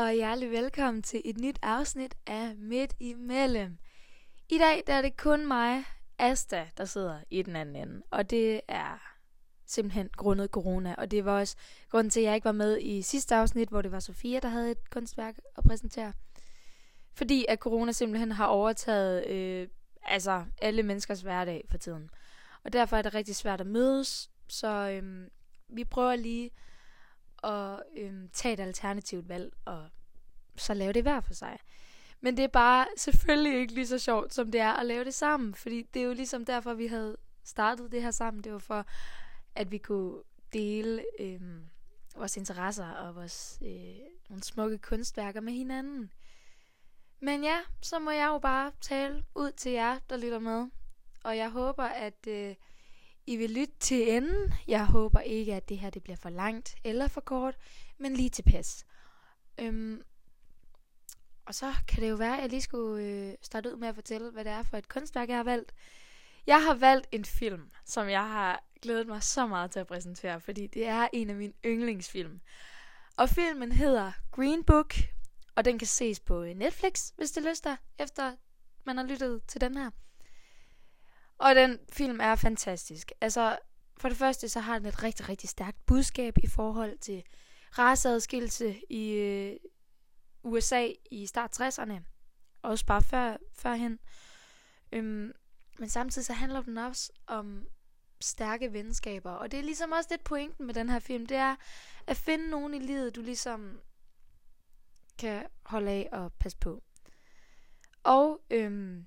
og hjertelig velkommen til et nyt afsnit af Midt imellem. I dag der er det kun mig, Asta, der sidder i den anden ende, og det er simpelthen grundet corona, og det var også grunden til, at jeg ikke var med i sidste afsnit, hvor det var Sofia, der havde et kunstværk at præsentere. Fordi at corona simpelthen har overtaget øh, altså alle menneskers hverdag for tiden. Og derfor er det rigtig svært at mødes, så øh, vi prøver lige og øhm, tage et alternativt valg, og så lave det hver for sig. Men det er bare selvfølgelig ikke lige så sjovt, som det er at lave det sammen, fordi det er jo ligesom derfor, vi havde startet det her sammen. Det var for, at vi kunne dele øhm, vores interesser og vores øh, nogle smukke kunstværker med hinanden. Men ja, så må jeg jo bare tale ud til jer, der lytter med. Og jeg håber, at øh, i vil lytte til enden. Jeg håber ikke, at det her det bliver for langt eller for kort, men lige tilpas. Øhm, og så kan det jo være, at jeg lige skulle øh, starte ud med at fortælle, hvad det er for et kunstværk, jeg har valgt. Jeg har valgt en film, som jeg har glædet mig så meget til at præsentere, fordi det er en af mine yndlingsfilm. Og filmen hedder Green Book, og den kan ses på øh, Netflix, hvis det lyster, efter man har lyttet til den her. Og den film er fantastisk. Altså, for det første, så har den et rigtig, rigtig stærkt budskab i forhold til raceadskillelse i øh, USA i start 60'erne. Også bare før, førhen. Øhm, men samtidig så handler den også om stærke venskaber. Og det er ligesom også lidt pointen med den her film. Det er at finde nogen i livet, du ligesom kan holde af og passe på. Og øhm,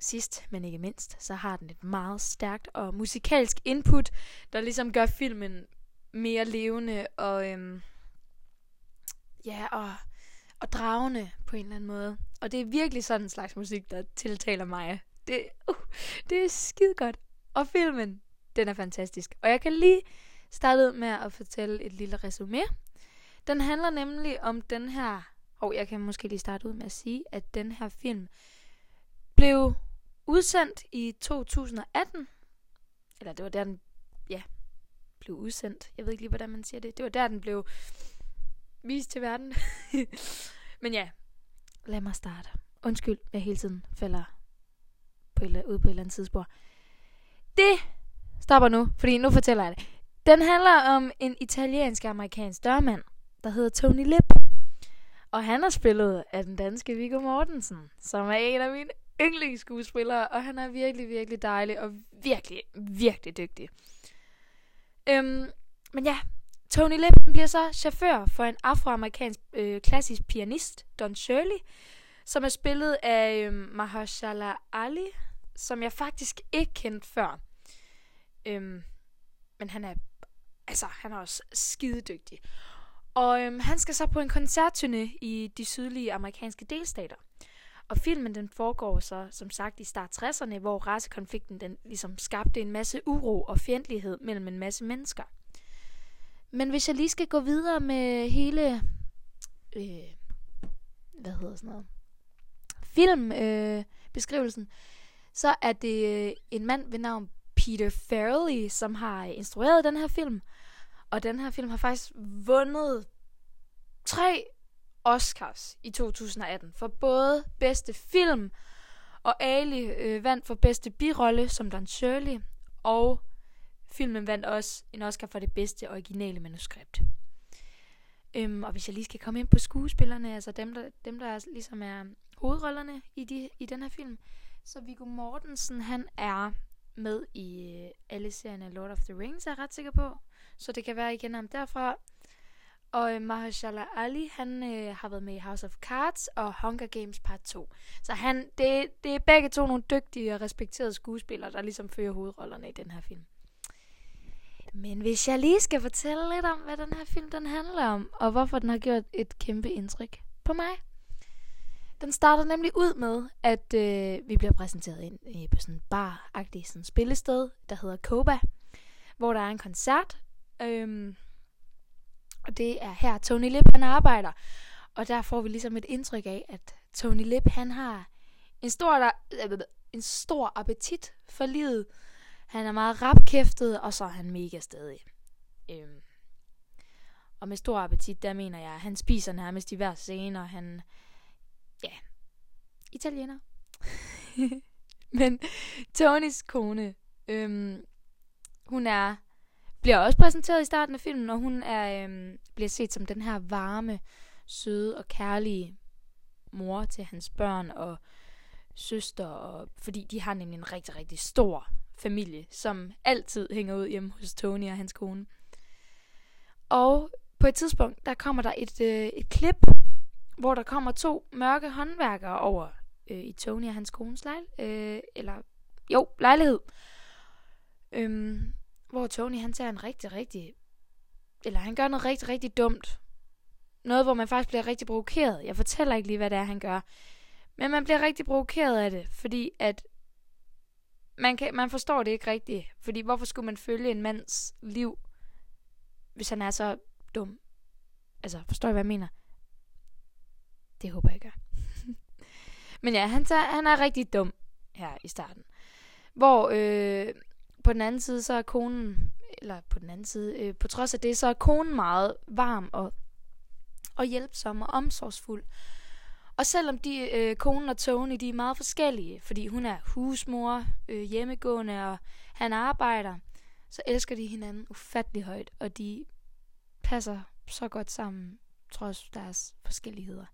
sidst, men ikke mindst, så har den et meget stærkt og musikalsk input, der ligesom gør filmen mere levende og, øhm, ja, og, og dragende på en eller anden måde. Og det er virkelig sådan en slags musik, der tiltaler mig. Det, uh, det er skide godt. Og filmen, den er fantastisk. Og jeg kan lige starte ud med at fortælle et lille resume. Den handler nemlig om den her, og jeg kan måske lige starte ud med at sige, at den her film blev udsendt i 2018. Eller det var der, den ja, blev udsendt. Jeg ved ikke lige, hvordan man siger det. Det var der, den blev vist til verden. Men ja, lad mig starte. Undskyld, jeg hele tiden falder på eller, ud på et eller andet tidsspor. Det stopper nu, fordi nu fortæller jeg det. Den handler om en italiensk-amerikansk dørmand, der hedder Tony Lip. Og han er spillet af den danske Viggo Mortensen, som er en af mine yndlingsskuespiller, og han er virkelig, virkelig dejlig og virkelig, virkelig dygtig. Øhm, men ja, Tony Lip bliver så chauffør for en afroamerikansk øh, klassisk pianist, Don Shirley, som er spillet af øh, Mahershala Ali, som jeg faktisk ikke kendte før. Øhm, men han er, altså, han er også skidedygtig. Og øhm, han skal så på en koncertturné i de sydlige amerikanske delstater. Og filmen den foregår så, som sagt, i start 60'erne, hvor racekonflikten den ligesom skabte en masse uro og fjendtlighed mellem en masse mennesker. Men hvis jeg lige skal gå videre med hele, øh, hvad hedder sådan noget, filmbeskrivelsen, øh, beskrivelsen, så er det øh, en mand ved navn Peter Farrelly, som har øh, instrueret den her film. Og den her film har faktisk vundet tre Oscars i 2018 for både bedste film, og Ali øh, vandt for bedste birolle som Dan Shirley, og filmen vandt også en Oscar for det bedste originale manuskript. Øhm, og hvis jeg lige skal komme ind på skuespillerne, altså dem der, dem, der er, ligesom er hovedrollerne i, de, i den her film, så Viggo Mortensen, han er med i øh, alle serierne Lord of the Rings, er jeg ret sikker på. Så det kan være, igen ham derfra. Og øh, Mahershala Ali, han øh, har været med i House of Cards og Hunger Games Part 2. Så han, det, det er begge to nogle dygtige og respekterede skuespillere, der ligesom fører hovedrollerne i den her film. Men hvis jeg lige skal fortælle lidt om, hvad den her film den handler om, og hvorfor den har gjort et kæmpe indtryk på mig. Den starter nemlig ud med, at øh, vi bliver præsenteret ind øh, på sådan en bar sådan spillested, der hedder Koba, hvor der er en koncert. Øh, og det er her Tony Lip han arbejder. Og der får vi ligesom et indtryk af, at Tony Lip han har en stor, øh, en stor appetit for livet. Han er meget rapkæftet, og så er han mega stadig. Øhm. Og med stor appetit, der mener jeg, at han spiser nærmest i hver scene, og han, ja, italiener. Men Tonys kone, øhm, hun er, bliver også præsenteret i starten af filmen, når hun er, øhm, bliver set som den her varme, søde og kærlige mor til hans børn og søster, og, fordi de har nemlig en rigtig, rigtig stor familie, som altid hænger ud hjemme hos Tony og hans kone. Og på et tidspunkt, der kommer der et, øh, et klip, hvor der kommer to mørke håndværkere over øh, i Tony og hans kones lejl, øh, eller jo, lejlighed. Øhm, hvor Tony han tager en rigtig, rigtig, eller han gør noget rigtig, rigtig dumt. Noget, hvor man faktisk bliver rigtig provokeret. Jeg fortæller ikke lige, hvad det er, han gør. Men man bliver rigtig provokeret af det, fordi at man, kan, man forstår det ikke rigtigt. Fordi hvorfor skulle man følge en mands liv, hvis han er så dum? Altså, forstår I, hvad jeg mener? Det håber jeg gør. Men ja, han, tager, han er rigtig dum her i starten. Hvor øh, på den anden side, så er konen, eller på den anden side, øh, på trods af det, så er konen meget varm og, og hjælpsom og omsorgsfuld. Og selvom de, øh, konen og Tony, de er meget forskellige, fordi hun er husmor, øh, hjemmegående, og han arbejder, så elsker de hinanden ufattelig højt, og de passer så godt sammen, trods deres forskelligheder.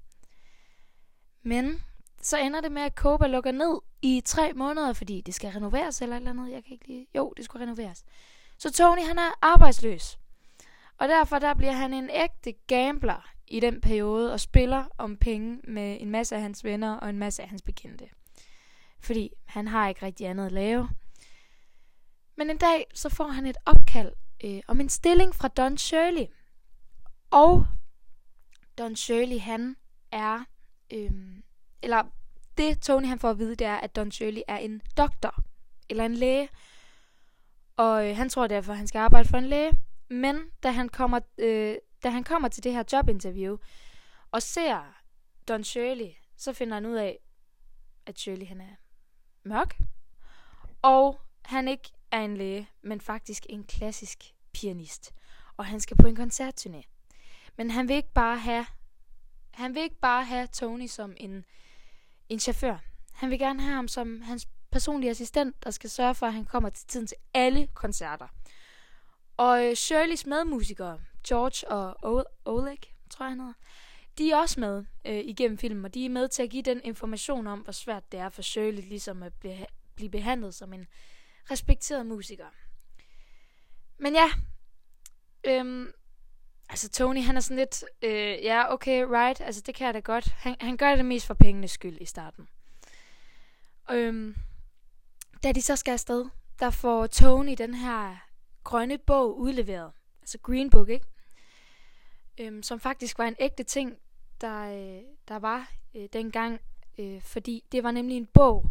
Men så ender det med, at Koba lukker ned i tre måneder, fordi det skal renoveres eller et eller andet. Jeg kan ikke lige... Jo, det skulle renoveres. Så Tony, han er arbejdsløs. Og derfor der bliver han en ægte gambler i den periode og spiller om penge med en masse af hans venner og en masse af hans bekendte. Fordi han har ikke rigtig andet at lave. Men en dag så får han et opkald øh, om en stilling fra Don Shirley. Og Don Shirley han er øh, eller det Tony han får at vide, det er, at Don Shirley er en doktor, eller en læge. Og øh, han tror derfor, at han skal arbejde for en læge. Men da han kommer, øh, da han kommer til det her jobinterview, og ser Don Shirley, så finder han ud af, at Shirley han er mørk. Og han ikke er en læge, men faktisk en klassisk pianist. Og han skal på en koncertturné. Men han vil ikke bare have han vil ikke bare have Tony som en en chauffør. Han vil gerne have ham som hans personlige assistent, der skal sørge for, at han kommer til tiden til alle koncerter. Og øh, Shirleys medmusikere, George og Oleg, tror jeg han hedder, de er også med øh, igennem filmen, og de er med til at give den information om, hvor svært det er for Shirley ligesom at blive, blive behandlet som en respekteret musiker. Men ja, øhm, Altså Tony, han er sådan lidt, øh, ja, okay, right, altså det kan jeg da godt. Han, han gør det mest for pengenes skyld i starten. Øhm, da de så skal afsted, der får Tony den her grønne bog udleveret. Altså Green Book, ikke? Øhm, som faktisk var en ægte ting, der, øh, der var øh, dengang. Øh, fordi det var nemlig en bog,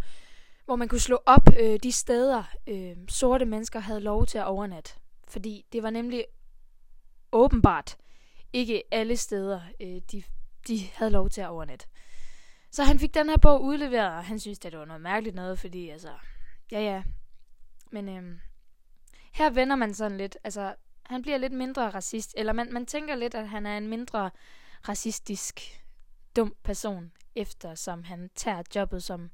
hvor man kunne slå op øh, de steder, øh, sorte mennesker havde lov til at overnatte. Fordi det var nemlig åbenbart ikke alle steder, øh, de, de havde lov til at overnatte. Så han fik den her bog udleveret, og han synes, det var noget mærkeligt noget, fordi altså, ja ja. Men øh, her vender man sådan lidt, altså, han bliver lidt mindre racist, eller man, man tænker lidt, at han er en mindre racistisk, dum person, eftersom han tager jobbet som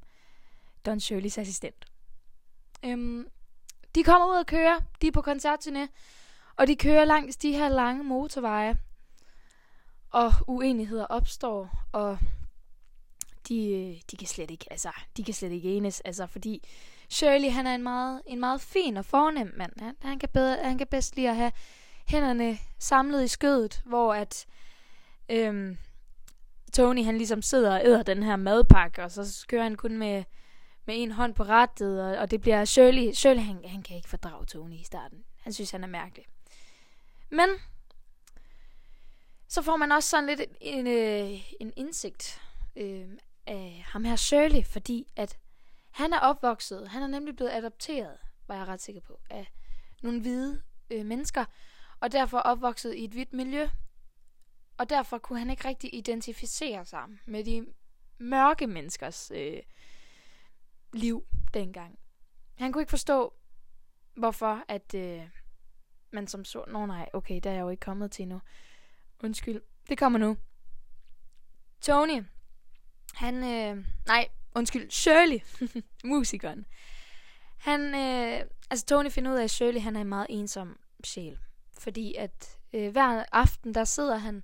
Don Shirleys assistent. Øhm, de kommer ud og kører, de er på koncertturné, og de kører langs de her lange motorveje. Og uenigheder opstår, og de, de kan slet ikke, altså, de kan slet ikke enes, altså, fordi Shirley, han er en meget, en meget fin og fornem mand. Han, han, kan bedre, han kan bedst lide at have hænderne samlet i skødet, hvor at øhm, Tony, han ligesom sidder og æder den her madpakke, og så kører han kun med, med en hånd på rettet, og, og det bliver Shirley, Shirley han, han kan ikke fordrage Tony i starten. Han synes, han er mærkelig. Men så får man også sådan lidt en, øh, en indsigt øh, af ham her Shirley, fordi at han er opvokset, han er nemlig blevet adopteret, var jeg ret sikker på, af nogle hvide øh, mennesker, og derfor opvokset i et hvidt miljø. Og derfor kunne han ikke rigtig identificere sig med de mørke menneskers øh, liv dengang. Han kunne ikke forstå, hvorfor at øh, men som så, nå nej, okay, der er jeg jo ikke kommet til endnu. Undskyld. Det kommer nu. Tony, han, øh, nej, undskyld, Shirley, musikeren. Han, øh, altså Tony finder ud af, at Shirley, han er en meget ensom sjæl. Fordi at øh, hver aften, der sidder han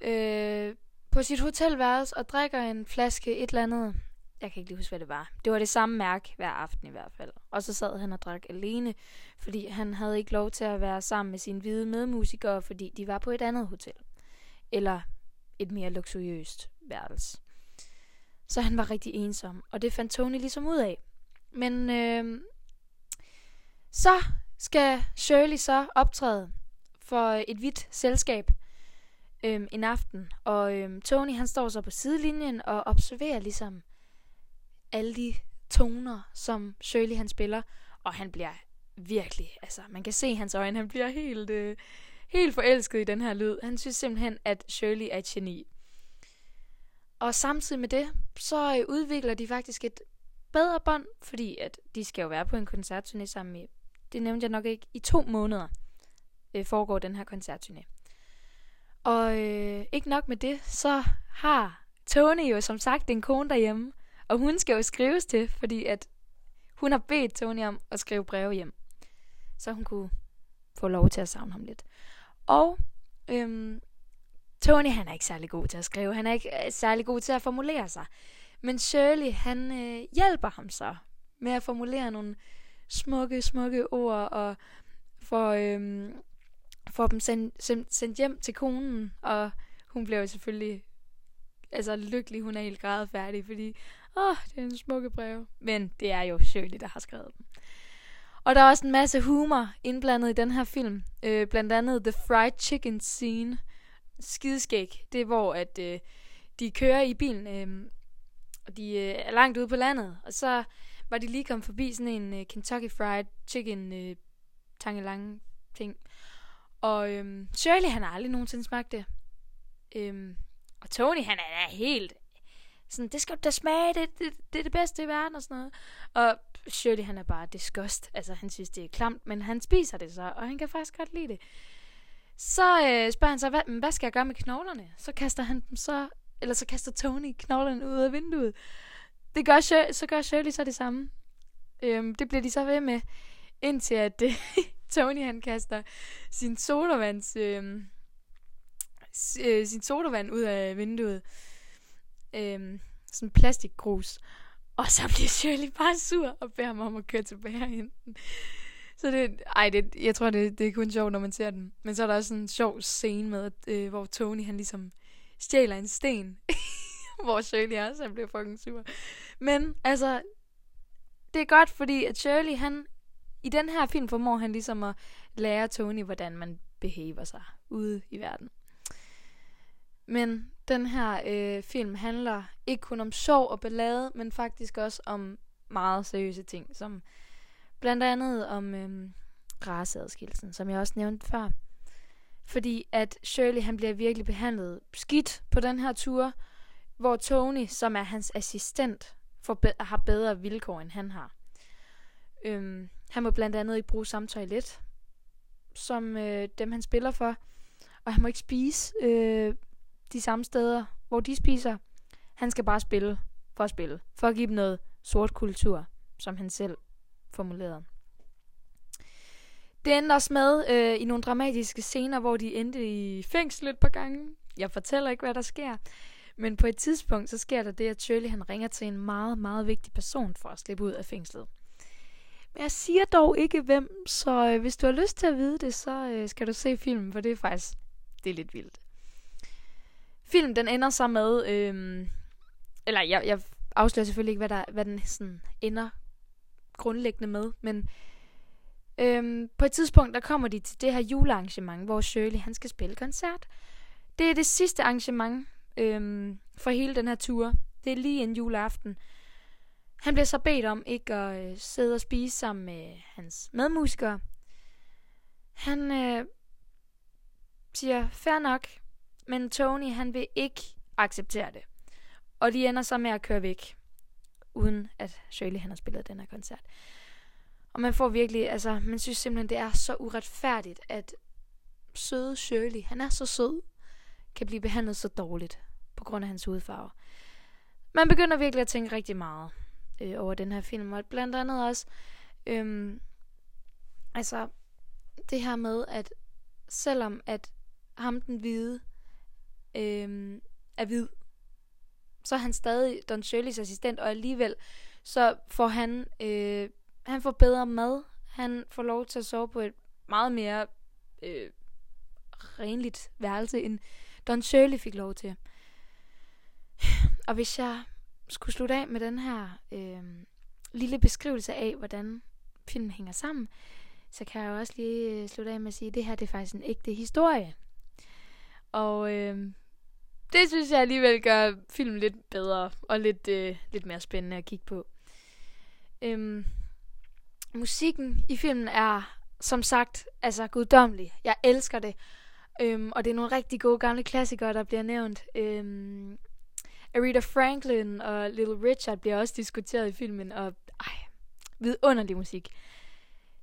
øh, på sit hotelværelse og drikker en flaske et eller andet. Jeg kan ikke lige huske, hvad det var. Det var det samme mærke hver aften i hvert fald. Og så sad han og drak alene, fordi han havde ikke lov til at være sammen med sine hvide medmusikere, fordi de var på et andet hotel. Eller et mere luksuriøst værelse. Så han var rigtig ensom, og det fandt Tony ligesom ud af. Men øh, så skal Shirley så optræde for et hvidt selskab øh, en aften. Og øh, Tony han står så på sidelinjen og observerer ligesom alle de toner, som Shirley han spiller. Og han bliver virkelig, altså man kan se hans øjne, han bliver helt, øh, helt forelsket i den her lyd. Han synes simpelthen, at Shirley er et geni. Og samtidig med det, så øh, udvikler de faktisk et bedre bånd, fordi at de skal jo være på en koncertturné sammen i, det nævnte jeg nok ikke, i to måneder øh, foregår den her koncertturné. Og øh, ikke nok med det, så har Tony jo som sagt en kone derhjemme, og hun skal jo skrives til, fordi at hun har bedt Tony om at skrive breve hjem, så hun kunne få lov til at savne ham lidt. Og øhm, Tony, han er ikke særlig god til at skrive. Han er ikke øh, særlig god til at formulere sig. Men Shirley, han øh, hjælper ham så med at formulere nogle smukke, smukke ord, og får, øhm, får dem sendt, sendt, sendt hjem til konen. Og hun bliver jo selvfølgelig altså, lykkelig. Hun er helt grad færdig, fordi åh, det er en smukke brev. Men det er jo Shirley, der har skrevet dem. Og der er også en masse humor indblandet i den her film. Øh, blandt andet The Fried Chicken Scene, skideskæg. Det er hvor, at øh, de kører i bilen, øh, og de øh, er langt ude på landet. Og så var de lige kommet forbi sådan en øh, Kentucky Fried Chicken øh, tangelange ting. Og øh, Shirley, han har aldrig nogensinde smagt det. Øh, og Tony, han er helt sådan, det skal du da smage, det, det, det er det bedste i verden og sådan noget. Og Shirley, han er bare disgust. Altså, han synes, det er klamt, men han spiser det så, og han kan faktisk godt lide det. Så øh, spørger han så, hvad, hvad skal jeg gøre med knoglerne? Så kaster han dem så, eller så kaster Tony knoglerne ud af vinduet. Det gør, så gør Shirley så det samme. Øhm, det bliver de så ved med, indtil at øh, Tony han kaster sin sodavands, øh, øh, sin sodavand ud af vinduet. Øh, sådan plastikgrus. Og så bliver Shirley bare sur og beder ham om at køre tilbage ind. Så det, ej, det, jeg tror, det, det er kun sjovt, når man ser den. Men så er der også en sjov scene med, at, øh, hvor Tony, han ligesom stjæler en sten. hvor Shirley også han bliver fucking sur. Men altså, det er godt, fordi at Shirley, han, i den her film formår han ligesom at lære Tony, hvordan man behaver sig ude i verden. Men den her øh, film handler ikke kun om sjov og ballade, men faktisk også om meget seriøse ting, som Blandt andet om øh, raceadskillelsen, som jeg også nævnte før. Fordi at Shirley han bliver virkelig behandlet skidt på den her tur, hvor Tony, som er hans assistent, får be- har bedre vilkår, end han har. Øhm, han må blandt andet ikke bruge samme toilet, som øh, dem han spiller for. Og han må ikke spise øh, de samme steder, hvor de spiser. Han skal bare spille for at spille. For at give dem noget sort kultur, som han selv formulerede. Det endte også med øh, i nogle dramatiske scener, hvor de endte i fængsel et par gange. Jeg fortæller ikke, hvad der sker. Men på et tidspunkt, så sker der det, at Shirley han ringer til en meget, meget vigtig person for at slippe ud af fængslet. Men jeg siger dog ikke hvem, så øh, hvis du har lyst til at vide det, så øh, skal du se filmen, for det er faktisk det er lidt vildt. Filmen den ender så med, øh, eller jeg, jeg afslører selvfølgelig ikke, hvad, der, hvad den sådan ender grundlæggende med, men øhm, på et tidspunkt, der kommer de til det her julearrangement, hvor Shirley, han skal spille koncert. Det er det sidste arrangement øhm, for hele den her tur. Det er lige en juleaften. Han bliver så bedt om ikke at øh, sidde og spise sammen med hans medmusikere. Han øh, siger, fair nok, men Tony, han vil ikke acceptere det. Og de ender så med at køre væk uden at Shirley han har spillet den her koncert. Og man får virkelig, altså, man synes simpelthen, det er så uretfærdigt, at søde Shirley, han er så sød, kan blive behandlet så dårligt på grund af hans hudfarve. Man begynder virkelig at tænke rigtig meget øh, over den her film, og blandt andet også, øhm, altså, det her med, at selvom at ham den hvide øhm, er hvid, så er han stadig Don Shirleys assistent, og alligevel så får han, øh, han får bedre mad, han får lov til at sove på et meget mere øh, renligt værelse, end Don Shirley fik lov til. Og hvis jeg skulle slutte af med den her øh, lille beskrivelse af, hvordan filmen hænger sammen, så kan jeg også lige øh, slutte af med at sige, at det her det er faktisk en ægte historie. Og øh, det synes jeg alligevel gør filmen lidt bedre og lidt, øh, lidt mere spændende at kigge på. Øhm, musikken i filmen er som sagt altså guddommelig. Jeg elsker det. Øhm, og det er nogle rigtig gode gamle klassikere, der bliver nævnt. Øhm, Aretha Franklin og Little Richard bliver også diskuteret i filmen, og ej, vidunderlig musik.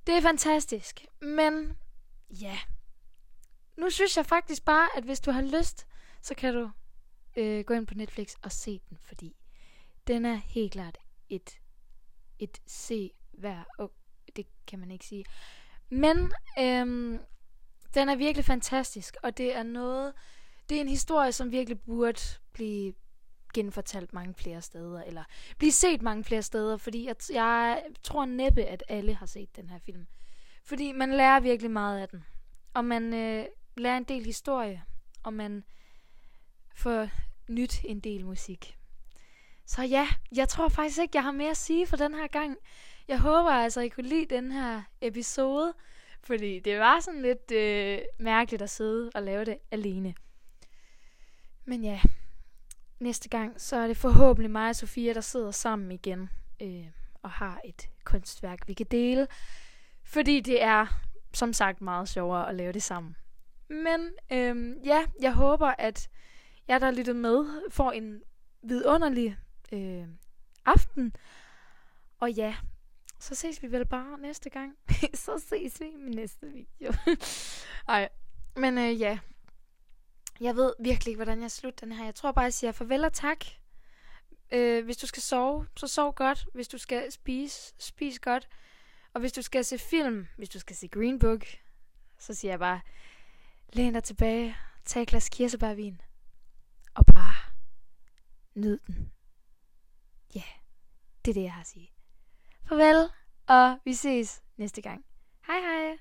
Det er fantastisk, men ja, nu synes jeg faktisk bare, at hvis du har lyst, så kan du øh, gå ind på Netflix og se den, fordi den er helt klart et, et se hver, oh, det kan man ikke sige. Men øhm, den er virkelig fantastisk, og det er noget, det er en historie, som virkelig burde blive genfortalt mange flere steder, eller blive set mange flere steder, fordi jeg, jeg tror næppe, at alle har set den her film. Fordi man lærer virkelig meget af den. Og man øh, lærer en del historie, og man for nyt en del musik. Så ja, jeg tror faktisk ikke, jeg har mere at sige for den her gang. Jeg håber altså, I kunne lide den her episode, fordi det var sådan lidt øh, mærkeligt at sidde og lave det alene. Men ja, næste gang, så er det forhåbentlig mig og Sofia, der sidder sammen igen øh, og har et kunstværk, vi kan dele. Fordi det er, som sagt, meget sjovere at lave det sammen. Men øh, ja, jeg håber, at jeg, der lyttede med, får en vidunderlig øh, aften. Og ja, så ses vi vel bare næste gang. så ses vi i min næste video. Ej, men øh, ja. Jeg ved virkelig ikke, hvordan jeg slutter den her. Jeg tror bare, jeg siger farvel og tak. Øh, hvis du skal sove, så sov godt. Hvis du skal spise, spis godt. Og hvis du skal se film, hvis du skal se Green Book, så siger jeg bare, læn dig tilbage, tag et glas kirsebærvin, og bare nyd den. Ja, yeah, det er det, jeg har at sige. Farvel, og vi ses næste gang. Hej hej!